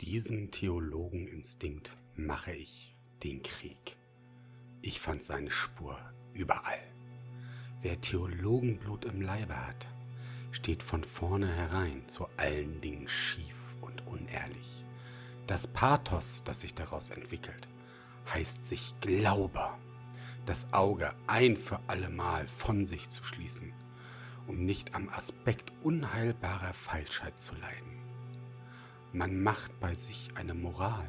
Diesem Theologeninstinkt mache ich den Krieg. Ich fand seine Spur überall. Wer Theologenblut im Leibe hat, steht von vornherein zu allen Dingen schief und unehrlich. Das Pathos, das sich daraus entwickelt, heißt sich Glaube, das Auge ein für allemal von sich zu schließen, um nicht am Aspekt unheilbarer Falschheit zu leiden. Man macht bei sich eine Moral,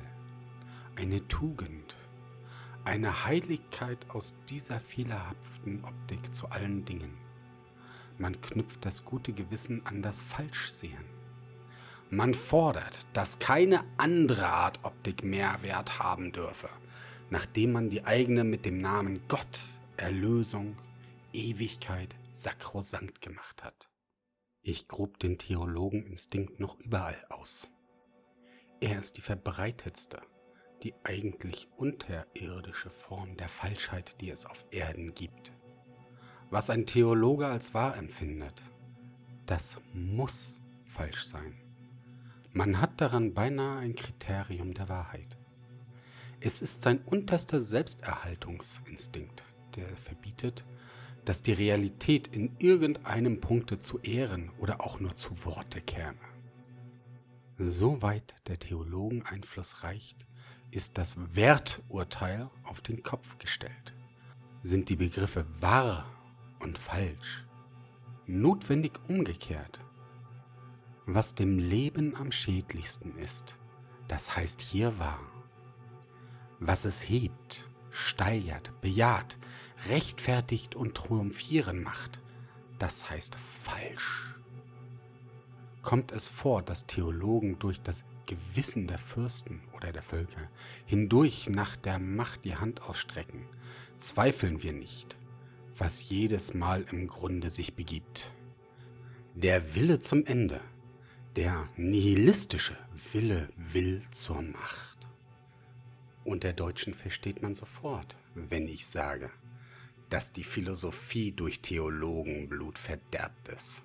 eine Tugend, eine Heiligkeit aus dieser fehlerhaften Optik zu allen Dingen. Man knüpft das gute Gewissen an das Falschsehen. Man fordert, dass keine andere Art Optik mehr Wert haben dürfe, nachdem man die eigene mit dem Namen Gott, Erlösung, Ewigkeit sakrosankt gemacht hat. Ich grub den Theologeninstinkt noch überall aus. Er ist die verbreitetste, die eigentlich unterirdische Form der Falschheit, die es auf Erden gibt. Was ein Theologe als wahr empfindet, das muss falsch sein. Man hat daran beinahe ein Kriterium der Wahrheit. Es ist sein unterster Selbsterhaltungsinstinkt, der verbietet, dass die Realität in irgendeinem Punkte zu Ehren oder auch nur zu Worte käme. Soweit der Theologen Einfluss reicht, ist das Werturteil auf den Kopf gestellt. Sind die Begriffe wahr und falsch notwendig umgekehrt? Was dem Leben am schädlichsten ist, das heißt hier wahr. Was es hebt, steigert, bejaht, rechtfertigt und triumphieren macht, das heißt falsch kommt es vor, dass Theologen durch das Gewissen der Fürsten oder der Völker hindurch nach der Macht die Hand ausstrecken, zweifeln wir nicht, was jedes Mal im Grunde sich begibt. Der Wille zum Ende, der nihilistische Wille will zur Macht. Und der Deutschen versteht man sofort, wenn ich sage, dass die Philosophie durch Theologenblut verderbt ist.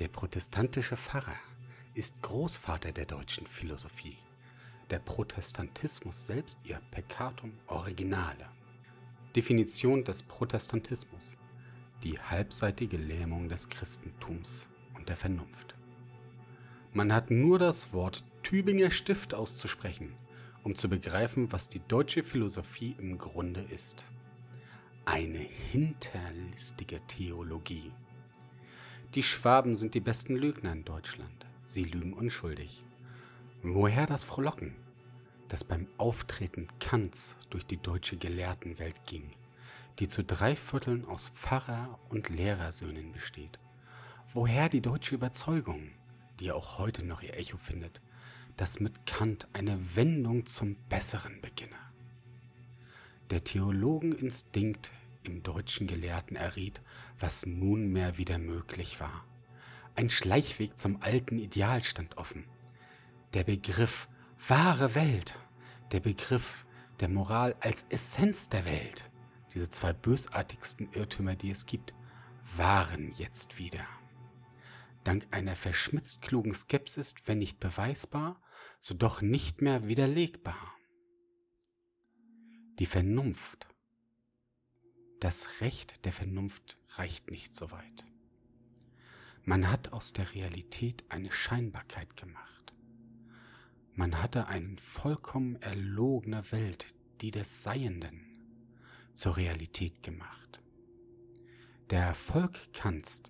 Der protestantische Pfarrer ist Großvater der deutschen Philosophie. Der Protestantismus selbst ihr Peccatum originale. Definition des Protestantismus. Die halbseitige Lähmung des Christentums und der Vernunft. Man hat nur das Wort Tübinger Stift auszusprechen, um zu begreifen, was die deutsche Philosophie im Grunde ist. Eine hinterlistige Theologie. Die Schwaben sind die besten Lügner in Deutschland. Sie lügen unschuldig. Woher das Frohlocken, das beim Auftreten Kants durch die deutsche Gelehrtenwelt ging, die zu drei Vierteln aus Pfarrer- und Lehrersöhnen besteht? Woher die deutsche Überzeugung, die auch heute noch ihr Echo findet, dass mit Kant eine Wendung zum Besseren beginne? Der Theologeninstinkt im deutschen Gelehrten erriet, was nunmehr wieder möglich war. Ein Schleichweg zum alten Ideal stand offen. Der Begriff wahre Welt, der Begriff der Moral als Essenz der Welt, diese zwei bösartigsten Irrtümer, die es gibt, waren jetzt wieder. Dank einer verschmitzt klugen Skepsis, wenn nicht beweisbar, so doch nicht mehr widerlegbar. Die Vernunft das Recht der Vernunft reicht nicht so weit. Man hat aus der Realität eine Scheinbarkeit gemacht. Man hatte eine vollkommen erlogene Welt, die des Seienden, zur Realität gemacht. Der Erfolg Kants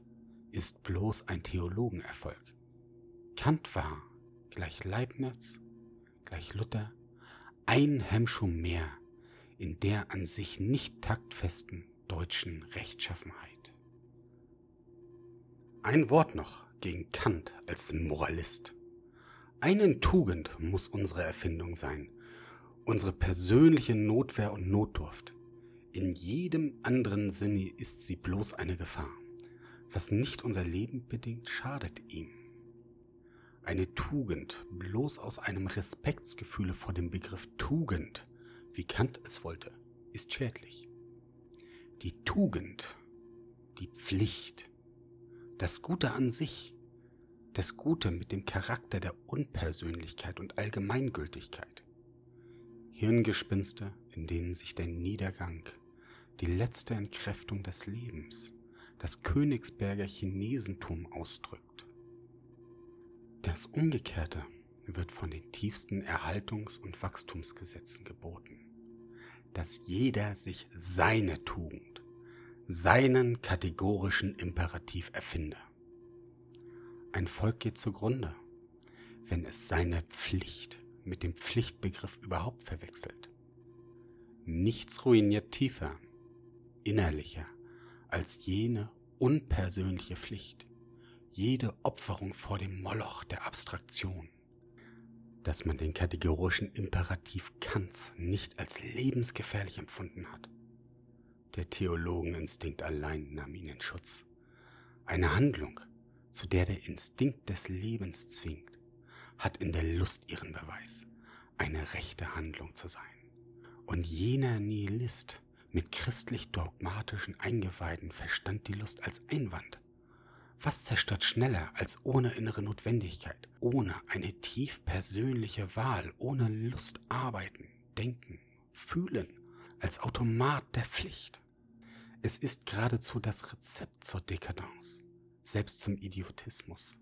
ist bloß ein Theologenerfolg. Kant war, gleich Leibniz, gleich Luther, ein Hemmschuh mehr in der an sich nicht taktfesten deutschen Rechtschaffenheit. Ein Wort noch gegen Kant als Moralist. Eine Tugend muss unsere Erfindung sein, unsere persönliche Notwehr und Notdurft. In jedem anderen Sinne ist sie bloß eine Gefahr. Was nicht unser Leben bedingt, schadet ihm. Eine Tugend bloß aus einem Respektsgefühle vor dem Begriff Tugend wie Kant es wollte, ist schädlich. Die Tugend, die Pflicht, das Gute an sich, das Gute mit dem Charakter der Unpersönlichkeit und Allgemeingültigkeit. Hirngespinste, in denen sich der Niedergang, die letzte Entkräftung des Lebens, das Königsberger Chinesentum ausdrückt. Das Umgekehrte wird von den tiefsten Erhaltungs- und Wachstumsgesetzen geboten, dass jeder sich seine Tugend, seinen kategorischen Imperativ erfinde. Ein Volk geht zugrunde, wenn es seine Pflicht mit dem Pflichtbegriff überhaupt verwechselt. Nichts ruiniert tiefer, innerlicher als jene unpersönliche Pflicht, jede Opferung vor dem Moloch der Abstraktion, dass man den kategorischen Imperativ Kants nicht als lebensgefährlich empfunden hat. Der Theologeninstinkt allein nahm ihn in Schutz. Eine Handlung, zu der der Instinkt des Lebens zwingt, hat in der Lust ihren Beweis, eine rechte Handlung zu sein. Und jener Nihilist mit christlich-dogmatischen Eingeweiden verstand die Lust als Einwand. Was zerstört schneller als ohne innere Notwendigkeit, ohne eine tief persönliche Wahl, ohne Lust arbeiten, denken, fühlen, als Automat der Pflicht? Es ist geradezu das Rezept zur Dekadence, selbst zum Idiotismus.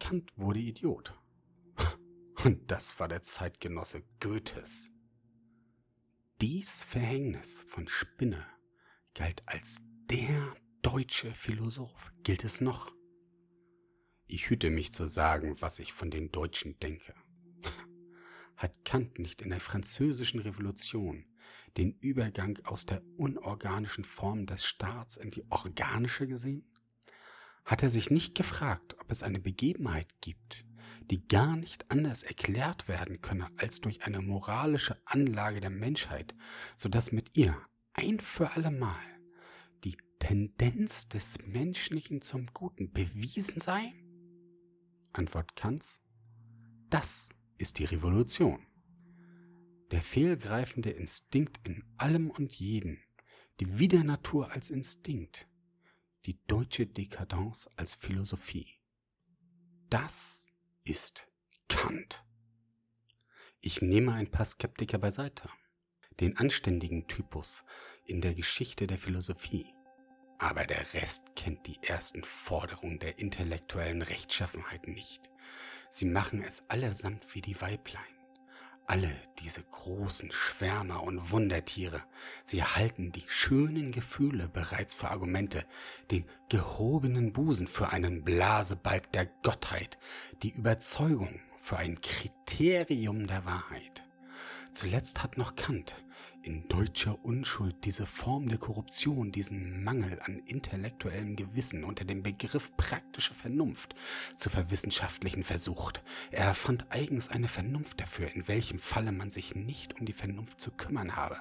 Kant wurde Idiot. Und das war der Zeitgenosse Goethes. Dies Verhängnis von Spinne galt als der deutsche Philosoph. Gilt es noch? Ich hüte mich zu sagen, was ich von den Deutschen denke. Hat Kant nicht in der französischen Revolution den Übergang aus der unorganischen Form des Staats in die organische gesehen? Hat er sich nicht gefragt, ob es eine Begebenheit gibt, die gar nicht anders erklärt werden könne als durch eine moralische Anlage der Menschheit, so dass mit ihr ein für allemal Tendenz des Menschlichen zum Guten bewiesen sei? Antwort Kants, das ist die Revolution. Der fehlgreifende Instinkt in allem und jeden, die Widernatur als Instinkt, die deutsche Dekadence als Philosophie. Das ist Kant. Ich nehme ein paar Skeptiker beiseite. Den anständigen Typus in der Geschichte der Philosophie. Aber der Rest kennt die ersten Forderungen der intellektuellen Rechtschaffenheit nicht. Sie machen es allesamt wie die Weiblein. Alle diese großen Schwärmer und Wundertiere, sie halten die schönen Gefühle bereits für Argumente, den gehobenen Busen für einen Blasebalg der Gottheit, die Überzeugung für ein Kriterium der Wahrheit. Zuletzt hat noch Kant in deutscher Unschuld diese Form der Korruption, diesen Mangel an intellektuellem Gewissen unter dem Begriff praktische Vernunft zu verwissenschaftlichen versucht. Er erfand eigens eine Vernunft dafür, in welchem Falle man sich nicht um die Vernunft zu kümmern habe.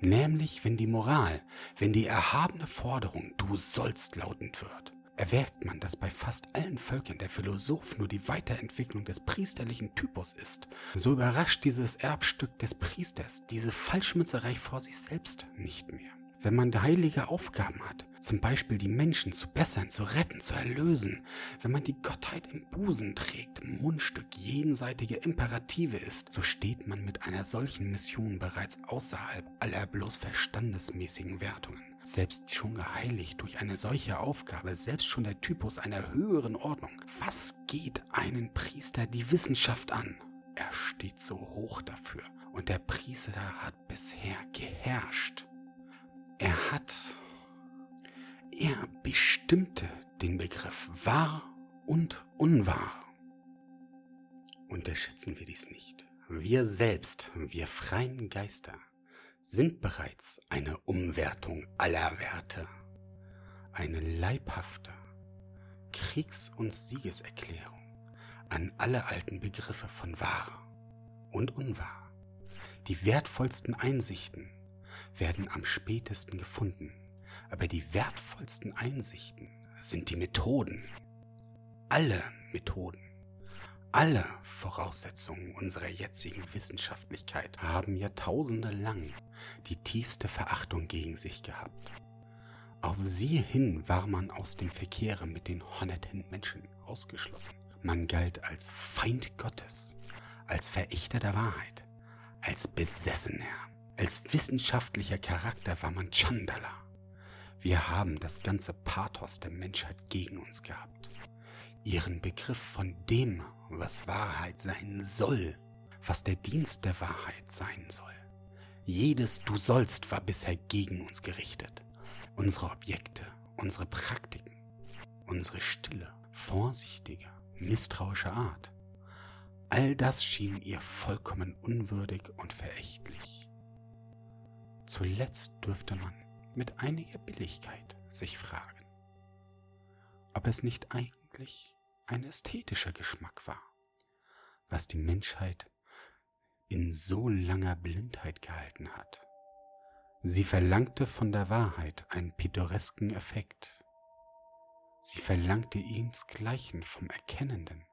Nämlich, wenn die Moral, wenn die erhabene Forderung du sollst lautend wird erwägt man, dass bei fast allen Völkern der Philosoph nur die Weiterentwicklung des priesterlichen Typus ist, so überrascht dieses Erbstück des Priesters diese Falschmützerei vor sich selbst nicht mehr. Wenn man heilige Aufgaben hat, zum Beispiel die Menschen zu bessern, zu retten, zu erlösen, wenn man die Gottheit im Busen trägt, Mundstück jenseitige Imperative ist, so steht man mit einer solchen Mission bereits außerhalb aller bloß verstandesmäßigen Wertungen selbst schon geheiligt durch eine solche Aufgabe, selbst schon der Typus einer höheren Ordnung. Was geht einen Priester die Wissenschaft an? Er steht so hoch dafür. Und der Priester hat bisher geherrscht. Er hat, er bestimmte den Begriff wahr und unwahr. Unterschätzen wir dies nicht. Wir selbst, wir freien Geister, sind bereits eine Umwertung aller Werte, eine leibhafte Kriegs- und Siegeserklärung an alle alten Begriffe von wahr und unwahr. Die wertvollsten Einsichten werden am spätesten gefunden, aber die wertvollsten Einsichten sind die Methoden. Alle Methoden alle Voraussetzungen unserer jetzigen Wissenschaftlichkeit haben Jahrtausende lang die tiefste Verachtung gegen sich gehabt. Auf sie hin war man aus dem Verkehre mit den honnetten Menschen, ausgeschlossen. Man galt als Feind Gottes, als Verächter der Wahrheit, als Besessener, als wissenschaftlicher Charakter war man Chandala. Wir haben das ganze Pathos der Menschheit gegen uns gehabt. Ihren Begriff von dem, was Wahrheit sein soll, was der Dienst der Wahrheit sein soll. Jedes Du sollst war bisher gegen uns gerichtet. Unsere Objekte, unsere Praktiken, unsere stille, vorsichtige, misstrauische Art. All das schien ihr vollkommen unwürdig und verächtlich. Zuletzt dürfte man mit einiger Billigkeit sich fragen, ob es nicht eigentlich ein ästhetischer Geschmack war, was die Menschheit in so langer Blindheit gehalten hat. Sie verlangte von der Wahrheit einen pittoresken Effekt. Sie verlangte ihnsgleichen vom Erkennenden,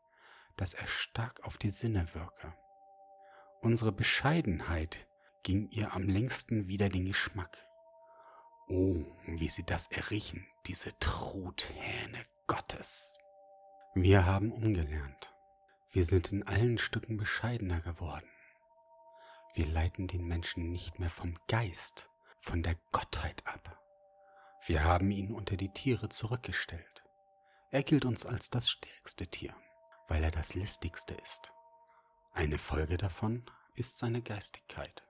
dass er stark auf die Sinne wirke. Unsere Bescheidenheit ging ihr am längsten wider den Geschmack. Oh, wie sie das erriechen, diese Truthähne Gottes. Wir haben umgelernt. Wir sind in allen Stücken bescheidener geworden. Wir leiten den Menschen nicht mehr vom Geist, von der Gottheit ab. Wir haben ihn unter die Tiere zurückgestellt. Er gilt uns als das stärkste Tier, weil er das listigste ist. Eine Folge davon ist seine Geistigkeit.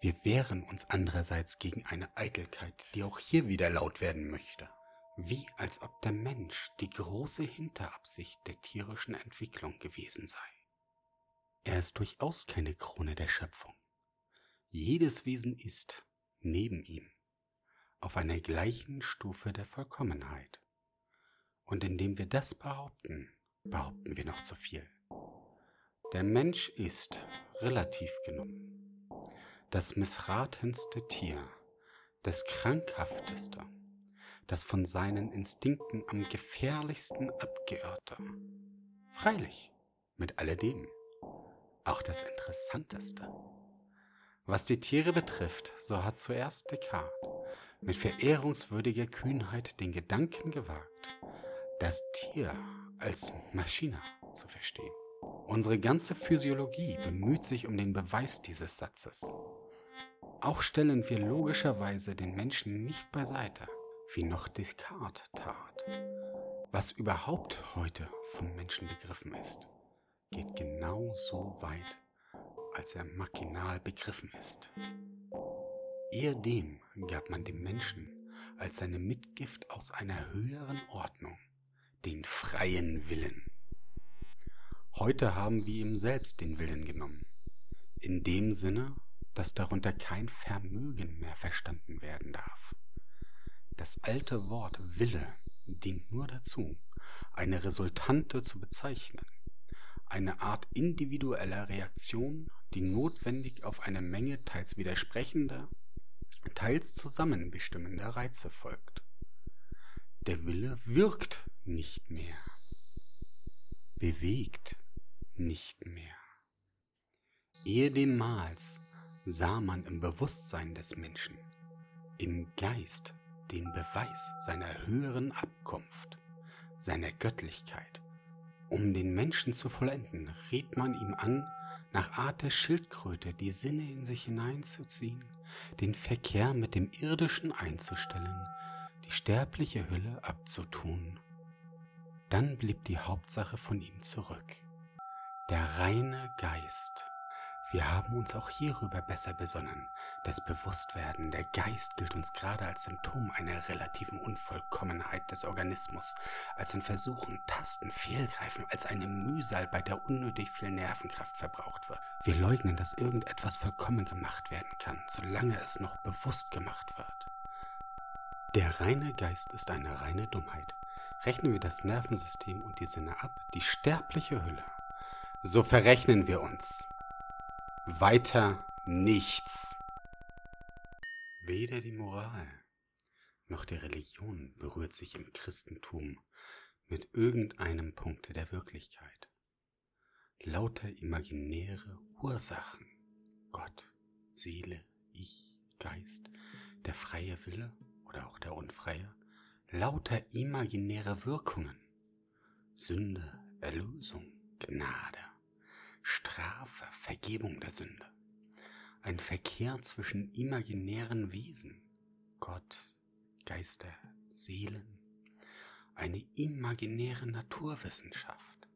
Wir wehren uns andererseits gegen eine Eitelkeit, die auch hier wieder laut werden möchte, wie als ob der Mensch die große Hinterabsicht der tierischen Entwicklung gewesen sei. Er ist durchaus keine Krone der Schöpfung. Jedes Wesen ist, neben ihm, auf einer gleichen Stufe der Vollkommenheit. Und indem wir das behaupten, behaupten wir noch zu viel. Der Mensch ist, relativ genommen, das missratenste Tier, das krankhafteste, das von seinen Instinkten am gefährlichsten abgeirrte. Freilich, mit alledem auch das Interessanteste. Was die Tiere betrifft, so hat zuerst Descartes mit verehrungswürdiger Kühnheit den Gedanken gewagt, das Tier als Maschine zu verstehen. Unsere ganze Physiologie bemüht sich um den Beweis dieses Satzes. Auch stellen wir logischerweise den Menschen nicht beiseite, wie noch Descartes tat. Was überhaupt heute vom Menschen begriffen ist, geht genau so weit, als er machinal begriffen ist. Ehedem gab man dem Menschen als seine Mitgift aus einer höheren Ordnung den freien Willen. Heute haben wir ihm selbst den Willen genommen, in dem Sinne, dass darunter kein Vermögen mehr verstanden werden darf. Das alte Wort Wille dient nur dazu, eine Resultante zu bezeichnen, eine Art individueller Reaktion, die notwendig auf eine Menge teils widersprechender, teils zusammenbestimmender Reize folgt. Der Wille wirkt nicht mehr, bewegt nicht mehr. Ehedemals sah man im Bewusstsein des Menschen, im Geist den Beweis seiner höheren Abkunft, seiner Göttlichkeit um den Menschen zu vollenden, riet man ihm an, nach Art der Schildkröte die Sinne in sich hineinzuziehen, den Verkehr mit dem Irdischen einzustellen, die sterbliche Hülle abzutun. Dann blieb die Hauptsache von ihm zurück, der reine Geist. Wir haben uns auch hierüber besser besonnen. Das Bewusstwerden, der Geist gilt uns gerade als Symptom einer relativen Unvollkommenheit des Organismus, als ein Versuchen, Tasten, Fehlgreifen, als eine Mühsal, bei der unnötig viel Nervenkraft verbraucht wird. Wir leugnen, dass irgendetwas vollkommen gemacht werden kann, solange es noch bewusst gemacht wird. Der reine Geist ist eine reine Dummheit. Rechnen wir das Nervensystem und die Sinne ab, die sterbliche Hülle, so verrechnen wir uns. Weiter nichts. Weder die Moral noch die Religion berührt sich im Christentum mit irgendeinem Punkte der Wirklichkeit. Lauter imaginäre Ursachen, Gott, Seele, Ich, Geist, der freie Wille oder auch der unfreie, lauter imaginäre Wirkungen, Sünde, Erlösung, Gnade, Strafe, Vergebung der Sünde. Ein Verkehr zwischen imaginären Wesen, Gott, Geister, Seelen, eine imaginäre Naturwissenschaft,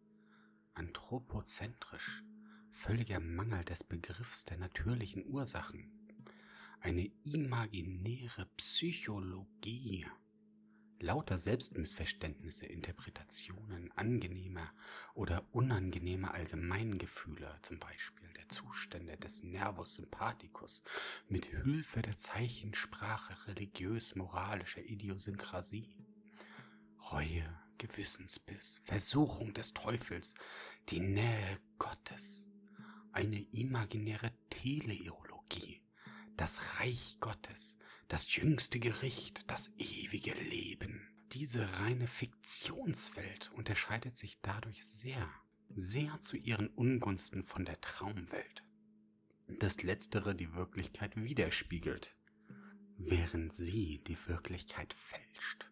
anthropozentrisch, völliger Mangel des Begriffs der natürlichen Ursachen, eine imaginäre Psychologie, lauter Selbstmissverständnisse, Interpretationen angenehmer oder unangenehmer Allgemeingefühle, zum Beispiel der Zustände des Nervus sympathicus, mit Hilfe der Zeichensprache religiös-moralischer Idiosynkrasie. Reue, Gewissensbiss, Versuchung des Teufels, die Nähe Gottes, eine imaginäre Teleologie, das Reich Gottes, das jüngste Gericht, das ewige Leben. Diese reine Fiktionswelt unterscheidet sich dadurch sehr, sehr zu ihren Ungunsten von der Traumwelt. Das letztere die Wirklichkeit widerspiegelt, während sie die Wirklichkeit fälscht,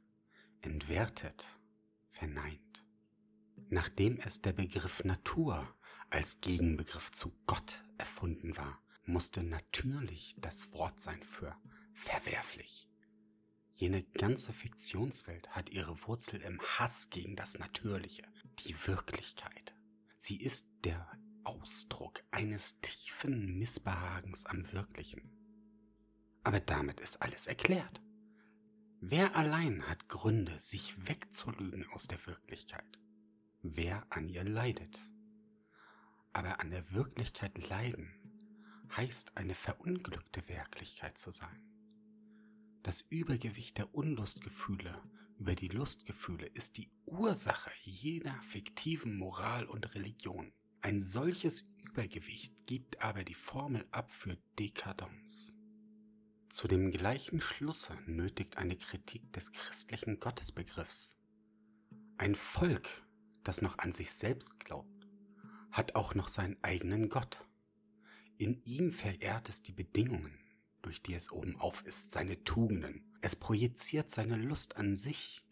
entwertet, verneint. Nachdem es der Begriff Natur als Gegenbegriff zu Gott erfunden war, musste natürlich das Wort sein für verwerflich. Jene ganze Fiktionswelt hat ihre Wurzel im Hass gegen das Natürliche, die Wirklichkeit. Sie ist der Ausdruck eines tiefen Missbehagens am Wirklichen. Aber damit ist alles erklärt. Wer allein hat Gründe, sich wegzulügen aus der Wirklichkeit? Wer an ihr leidet? Aber an der Wirklichkeit leiden heißt eine verunglückte Wirklichkeit zu sein. Das Übergewicht der Unlustgefühle über die Lustgefühle ist die Ursache jeder fiktiven Moral und Religion. Ein solches Übergewicht gibt aber die Formel ab für Dekadenz. Zu dem gleichen Schlusse nötigt eine Kritik des christlichen Gottesbegriffs. Ein Volk, das noch an sich selbst glaubt, hat auch noch seinen eigenen Gott. In ihm verehrt es die Bedingungen, durch die es oben auf ist, seine Tugenden. Es projiziert seine Lust an sich,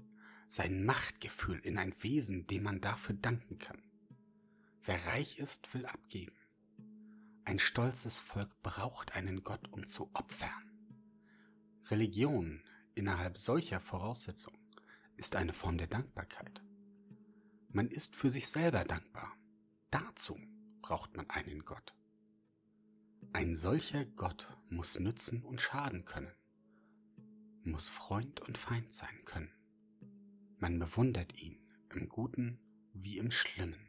sein Machtgefühl in ein Wesen, dem man dafür danken kann. Wer reich ist, will abgeben. Ein stolzes Volk braucht einen Gott, um zu opfern. Religion innerhalb solcher Voraussetzungen ist eine Form der Dankbarkeit. Man ist für sich selber dankbar. Dazu braucht man einen Gott. Ein solcher Gott muss nützen und schaden können, muss Freund und Feind sein können. Man bewundert ihn im Guten wie im Schlimmen.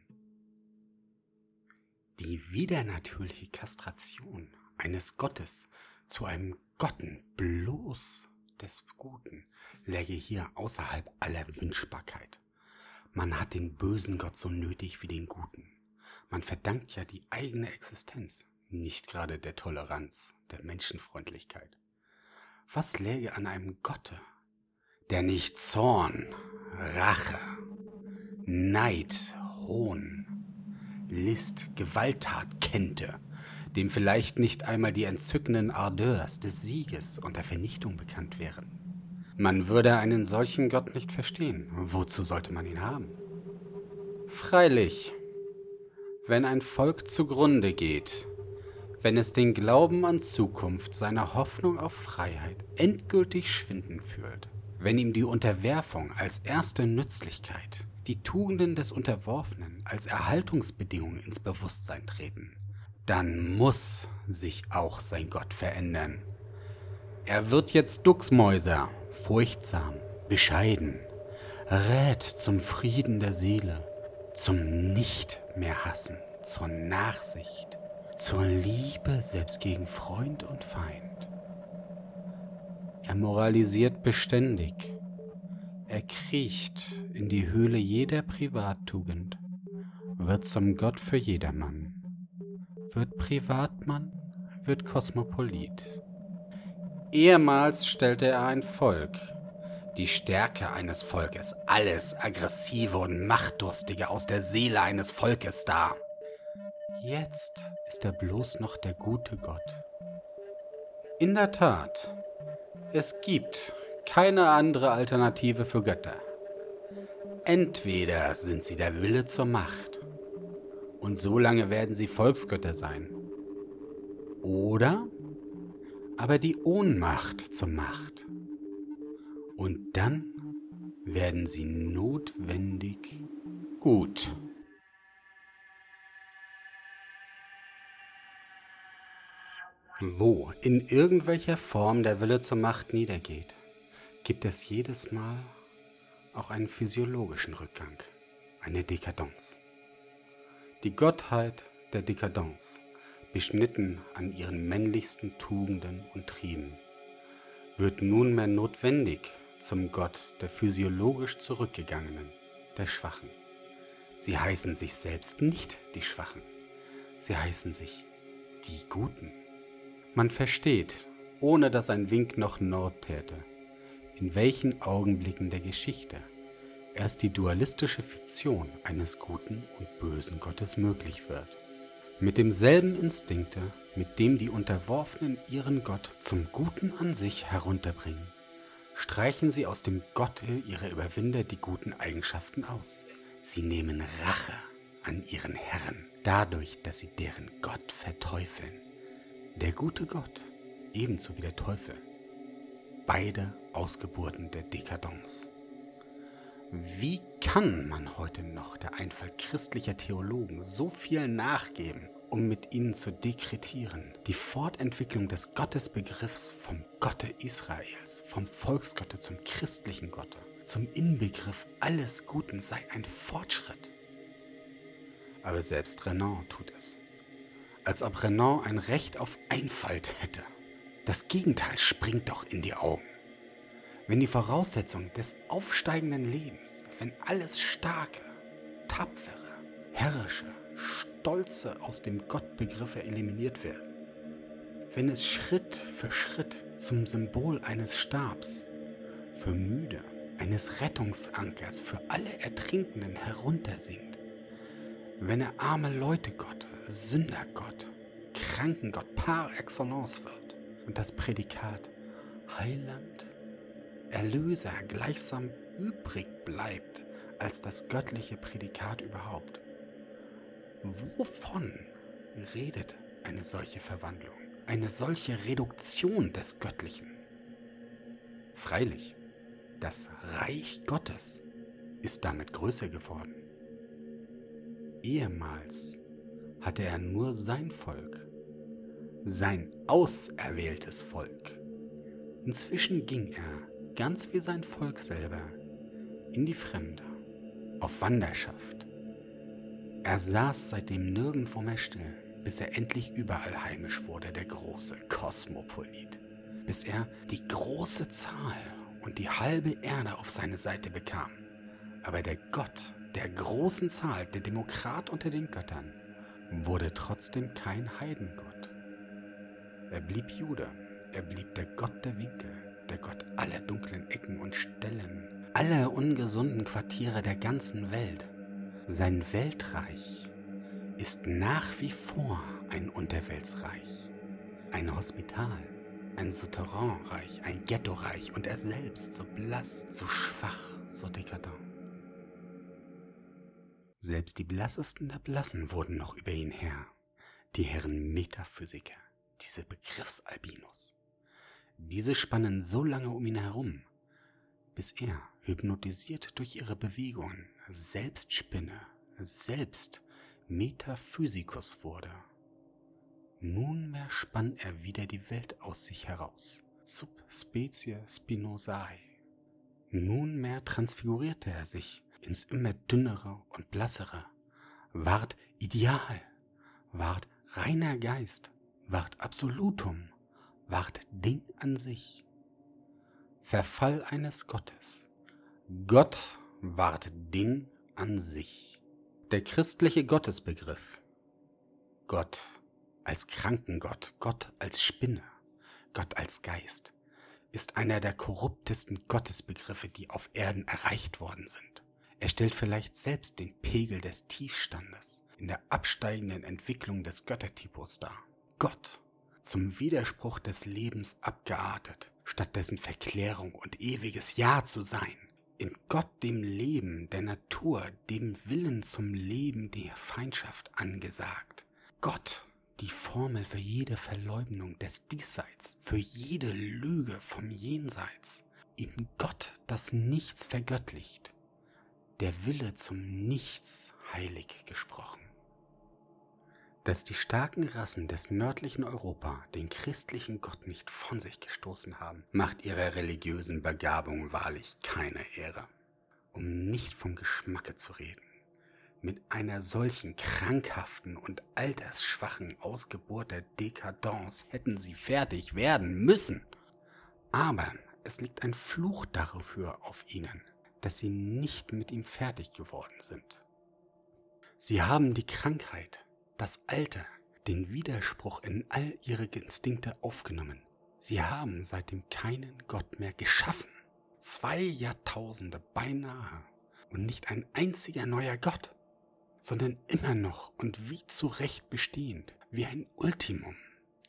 Die widernatürliche Kastration eines Gottes zu einem Gotten bloß des Guten läge hier außerhalb aller Wünschbarkeit. Man hat den bösen Gott so nötig wie den Guten. Man verdankt ja die eigene Existenz nicht gerade der Toleranz, der Menschenfreundlichkeit. Was läge an einem Gotte, der nicht Zorn, Rache, Neid, Hohn, List, Gewalttat kennte, dem vielleicht nicht einmal die entzückenden Ardeurs des Sieges und der Vernichtung bekannt wären. Man würde einen solchen Gott nicht verstehen. Wozu sollte man ihn haben? Freilich, wenn ein Volk zugrunde geht, wenn es den Glauben an Zukunft, seine Hoffnung auf Freiheit endgültig schwinden fühlt, wenn ihm die Unterwerfung als erste Nützlichkeit, die Tugenden des Unterworfenen als Erhaltungsbedingung ins Bewusstsein treten, dann muss sich auch sein Gott verändern. Er wird jetzt Ducksmäuser, furchtsam, bescheiden, rät zum Frieden der Seele, zum Nicht mehr hassen, zur Nachsicht, zur Liebe selbst gegen Freund und Feind. Er moralisiert beständig. Er kriecht in die Höhle jeder Privattugend, wird zum Gott für jedermann, wird Privatmann, wird Kosmopolit. Ehemals stellte er ein Volk, die Stärke eines Volkes, alles Aggressive und Machtdurstige aus der Seele eines Volkes dar. Jetzt ist er bloß noch der gute Gott. In der Tat, es gibt keine andere Alternative für Götter. Entweder sind sie der Wille zur Macht, und so lange werden sie Volksgötter sein, oder aber die Ohnmacht zur Macht, und dann werden sie notwendig gut. Wo in irgendwelcher Form der Wille zur Macht niedergeht, gibt es jedes Mal auch einen physiologischen Rückgang, eine Dekadence. Die Gottheit der Dekadence, beschnitten an ihren männlichsten Tugenden und Trieben, wird nunmehr notwendig zum Gott der physiologisch Zurückgegangenen, der Schwachen. Sie heißen sich selbst nicht die Schwachen, sie heißen sich die Guten. Man versteht, ohne dass ein Wink noch Not täte, in welchen Augenblicken der Geschichte erst die dualistische Fiktion eines guten und bösen Gottes möglich wird. Mit demselben Instinkte, mit dem die Unterworfenen ihren Gott zum Guten an sich herunterbringen, streichen sie aus dem Gotte ihrer Überwinder die guten Eigenschaften aus. Sie nehmen Rache an ihren Herren, dadurch, dass sie deren Gott verteufeln. Der gute Gott, ebenso wie der Teufel, beide Ausgeburten der Dekadence. Wie kann man heute noch der Einfall christlicher Theologen so viel nachgeben, um mit ihnen zu dekretieren? Die Fortentwicklung des Gottesbegriffs vom Gotte Israels, vom Volksgotte zum christlichen Gotte, zum Inbegriff alles Guten sei ein Fortschritt. Aber selbst Renan tut es. Als ob Renan ein Recht auf Einfalt hätte. Das Gegenteil springt doch in die Augen wenn die Voraussetzung des aufsteigenden Lebens, wenn alles Starke, Tapfere, Herrische, Stolze aus dem Gottbegriffe eliminiert werden, wenn es Schritt für Schritt zum Symbol eines Stabs, für Müde, eines Rettungsankers für alle Ertrinkenden heruntersinkt, wenn er arme Leute Gott, Sündergott, Krankengott par excellence wird und das Prädikat Heiland Erlöser gleichsam übrig bleibt als das göttliche Prädikat überhaupt. Wovon redet eine solche Verwandlung, eine solche Reduktion des Göttlichen? Freilich, das Reich Gottes ist damit größer geworden. Ehemals hatte er nur sein Volk, sein auserwähltes Volk. Inzwischen ging er ganz wie sein Volk selber, in die Fremde, auf Wanderschaft. Er saß seitdem nirgendwo mehr still, bis er endlich überall heimisch wurde, der große Kosmopolit, bis er die große Zahl und die halbe Erde auf seine Seite bekam. Aber der Gott der großen Zahl, der Demokrat unter den Göttern, wurde trotzdem kein Heidengott. Er blieb Jude, er blieb der Gott der Winkel, der Gott aller dunklen Ecken und Stellen, aller ungesunden Quartiere der ganzen Welt. Sein Weltreich ist nach wie vor ein Unterweltsreich, ein Hospital, ein Souterrainreich, ein Ghettoreich und er selbst so blass, so schwach, so dekadent. Selbst die blassesten der Blassen wurden noch über ihn her, die Herren Metaphysiker, diese Begriffsalbinos. Diese spannen so lange um ihn herum, bis er, hypnotisiert durch ihre Bewegungen, selbst Spinne, selbst Metaphysikus wurde. Nunmehr spann er wieder die Welt aus sich heraus, sub specie Spinozae. Nunmehr transfigurierte er sich ins immer dünnere und blassere, ward Ideal, ward reiner Geist, ward Absolutum, ward Ding an sich. Verfall eines Gottes. Gott ward Ding an sich. Der christliche Gottesbegriff. Gott als Krankengott, Gott als Spinne, Gott als Geist, ist einer der korruptesten Gottesbegriffe, die auf Erden erreicht worden sind. Er stellt vielleicht selbst den Pegel des Tiefstandes in der absteigenden Entwicklung des Göttertypus dar. Gott zum Widerspruch des Lebens abgeartet, statt dessen Verklärung und ewiges Ja zu sein. in Gott dem Leben, der Natur, dem Willen zum Leben der Feindschaft angesagt. Gott, die Formel für jede Verleugnung des Diesseits, für jede Lüge vom Jenseits. In Gott das Nichts vergöttlicht, der Wille zum Nichts heilig gesprochen. Dass die starken Rassen des nördlichen Europa den christlichen Gott nicht von sich gestoßen haben, macht ihrer religiösen Begabung wahrlich keine Ehre. Um nicht vom Geschmacke zu reden. Mit einer solchen krankhaften und altersschwachen Ausgeburt der Dekadence hätten sie fertig werden müssen. Aber es liegt ein Fluch dafür auf ihnen, dass sie nicht mit ihm fertig geworden sind. Sie haben die Krankheit, das Alter, den Widerspruch in all ihre Instinkte aufgenommen. Sie haben seitdem keinen Gott mehr geschaffen. Zwei Jahrtausende beinahe und nicht ein einziger neuer Gott, sondern immer noch und wie zu Recht bestehend, wie ein Ultimum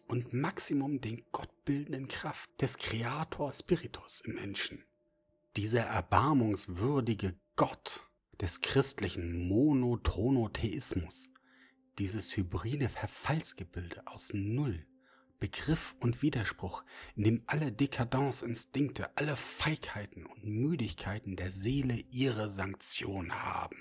und Maximum den gottbildenden Kraft des Creator Spiritus im Menschen. Dieser erbarmungswürdige Gott des christlichen Monotonotheismus, dieses hybride Verfallsgebilde aus Null, Begriff und Widerspruch, in dem alle Dekadenzinstinkte, alle Feigheiten und Müdigkeiten der Seele ihre Sanktion haben.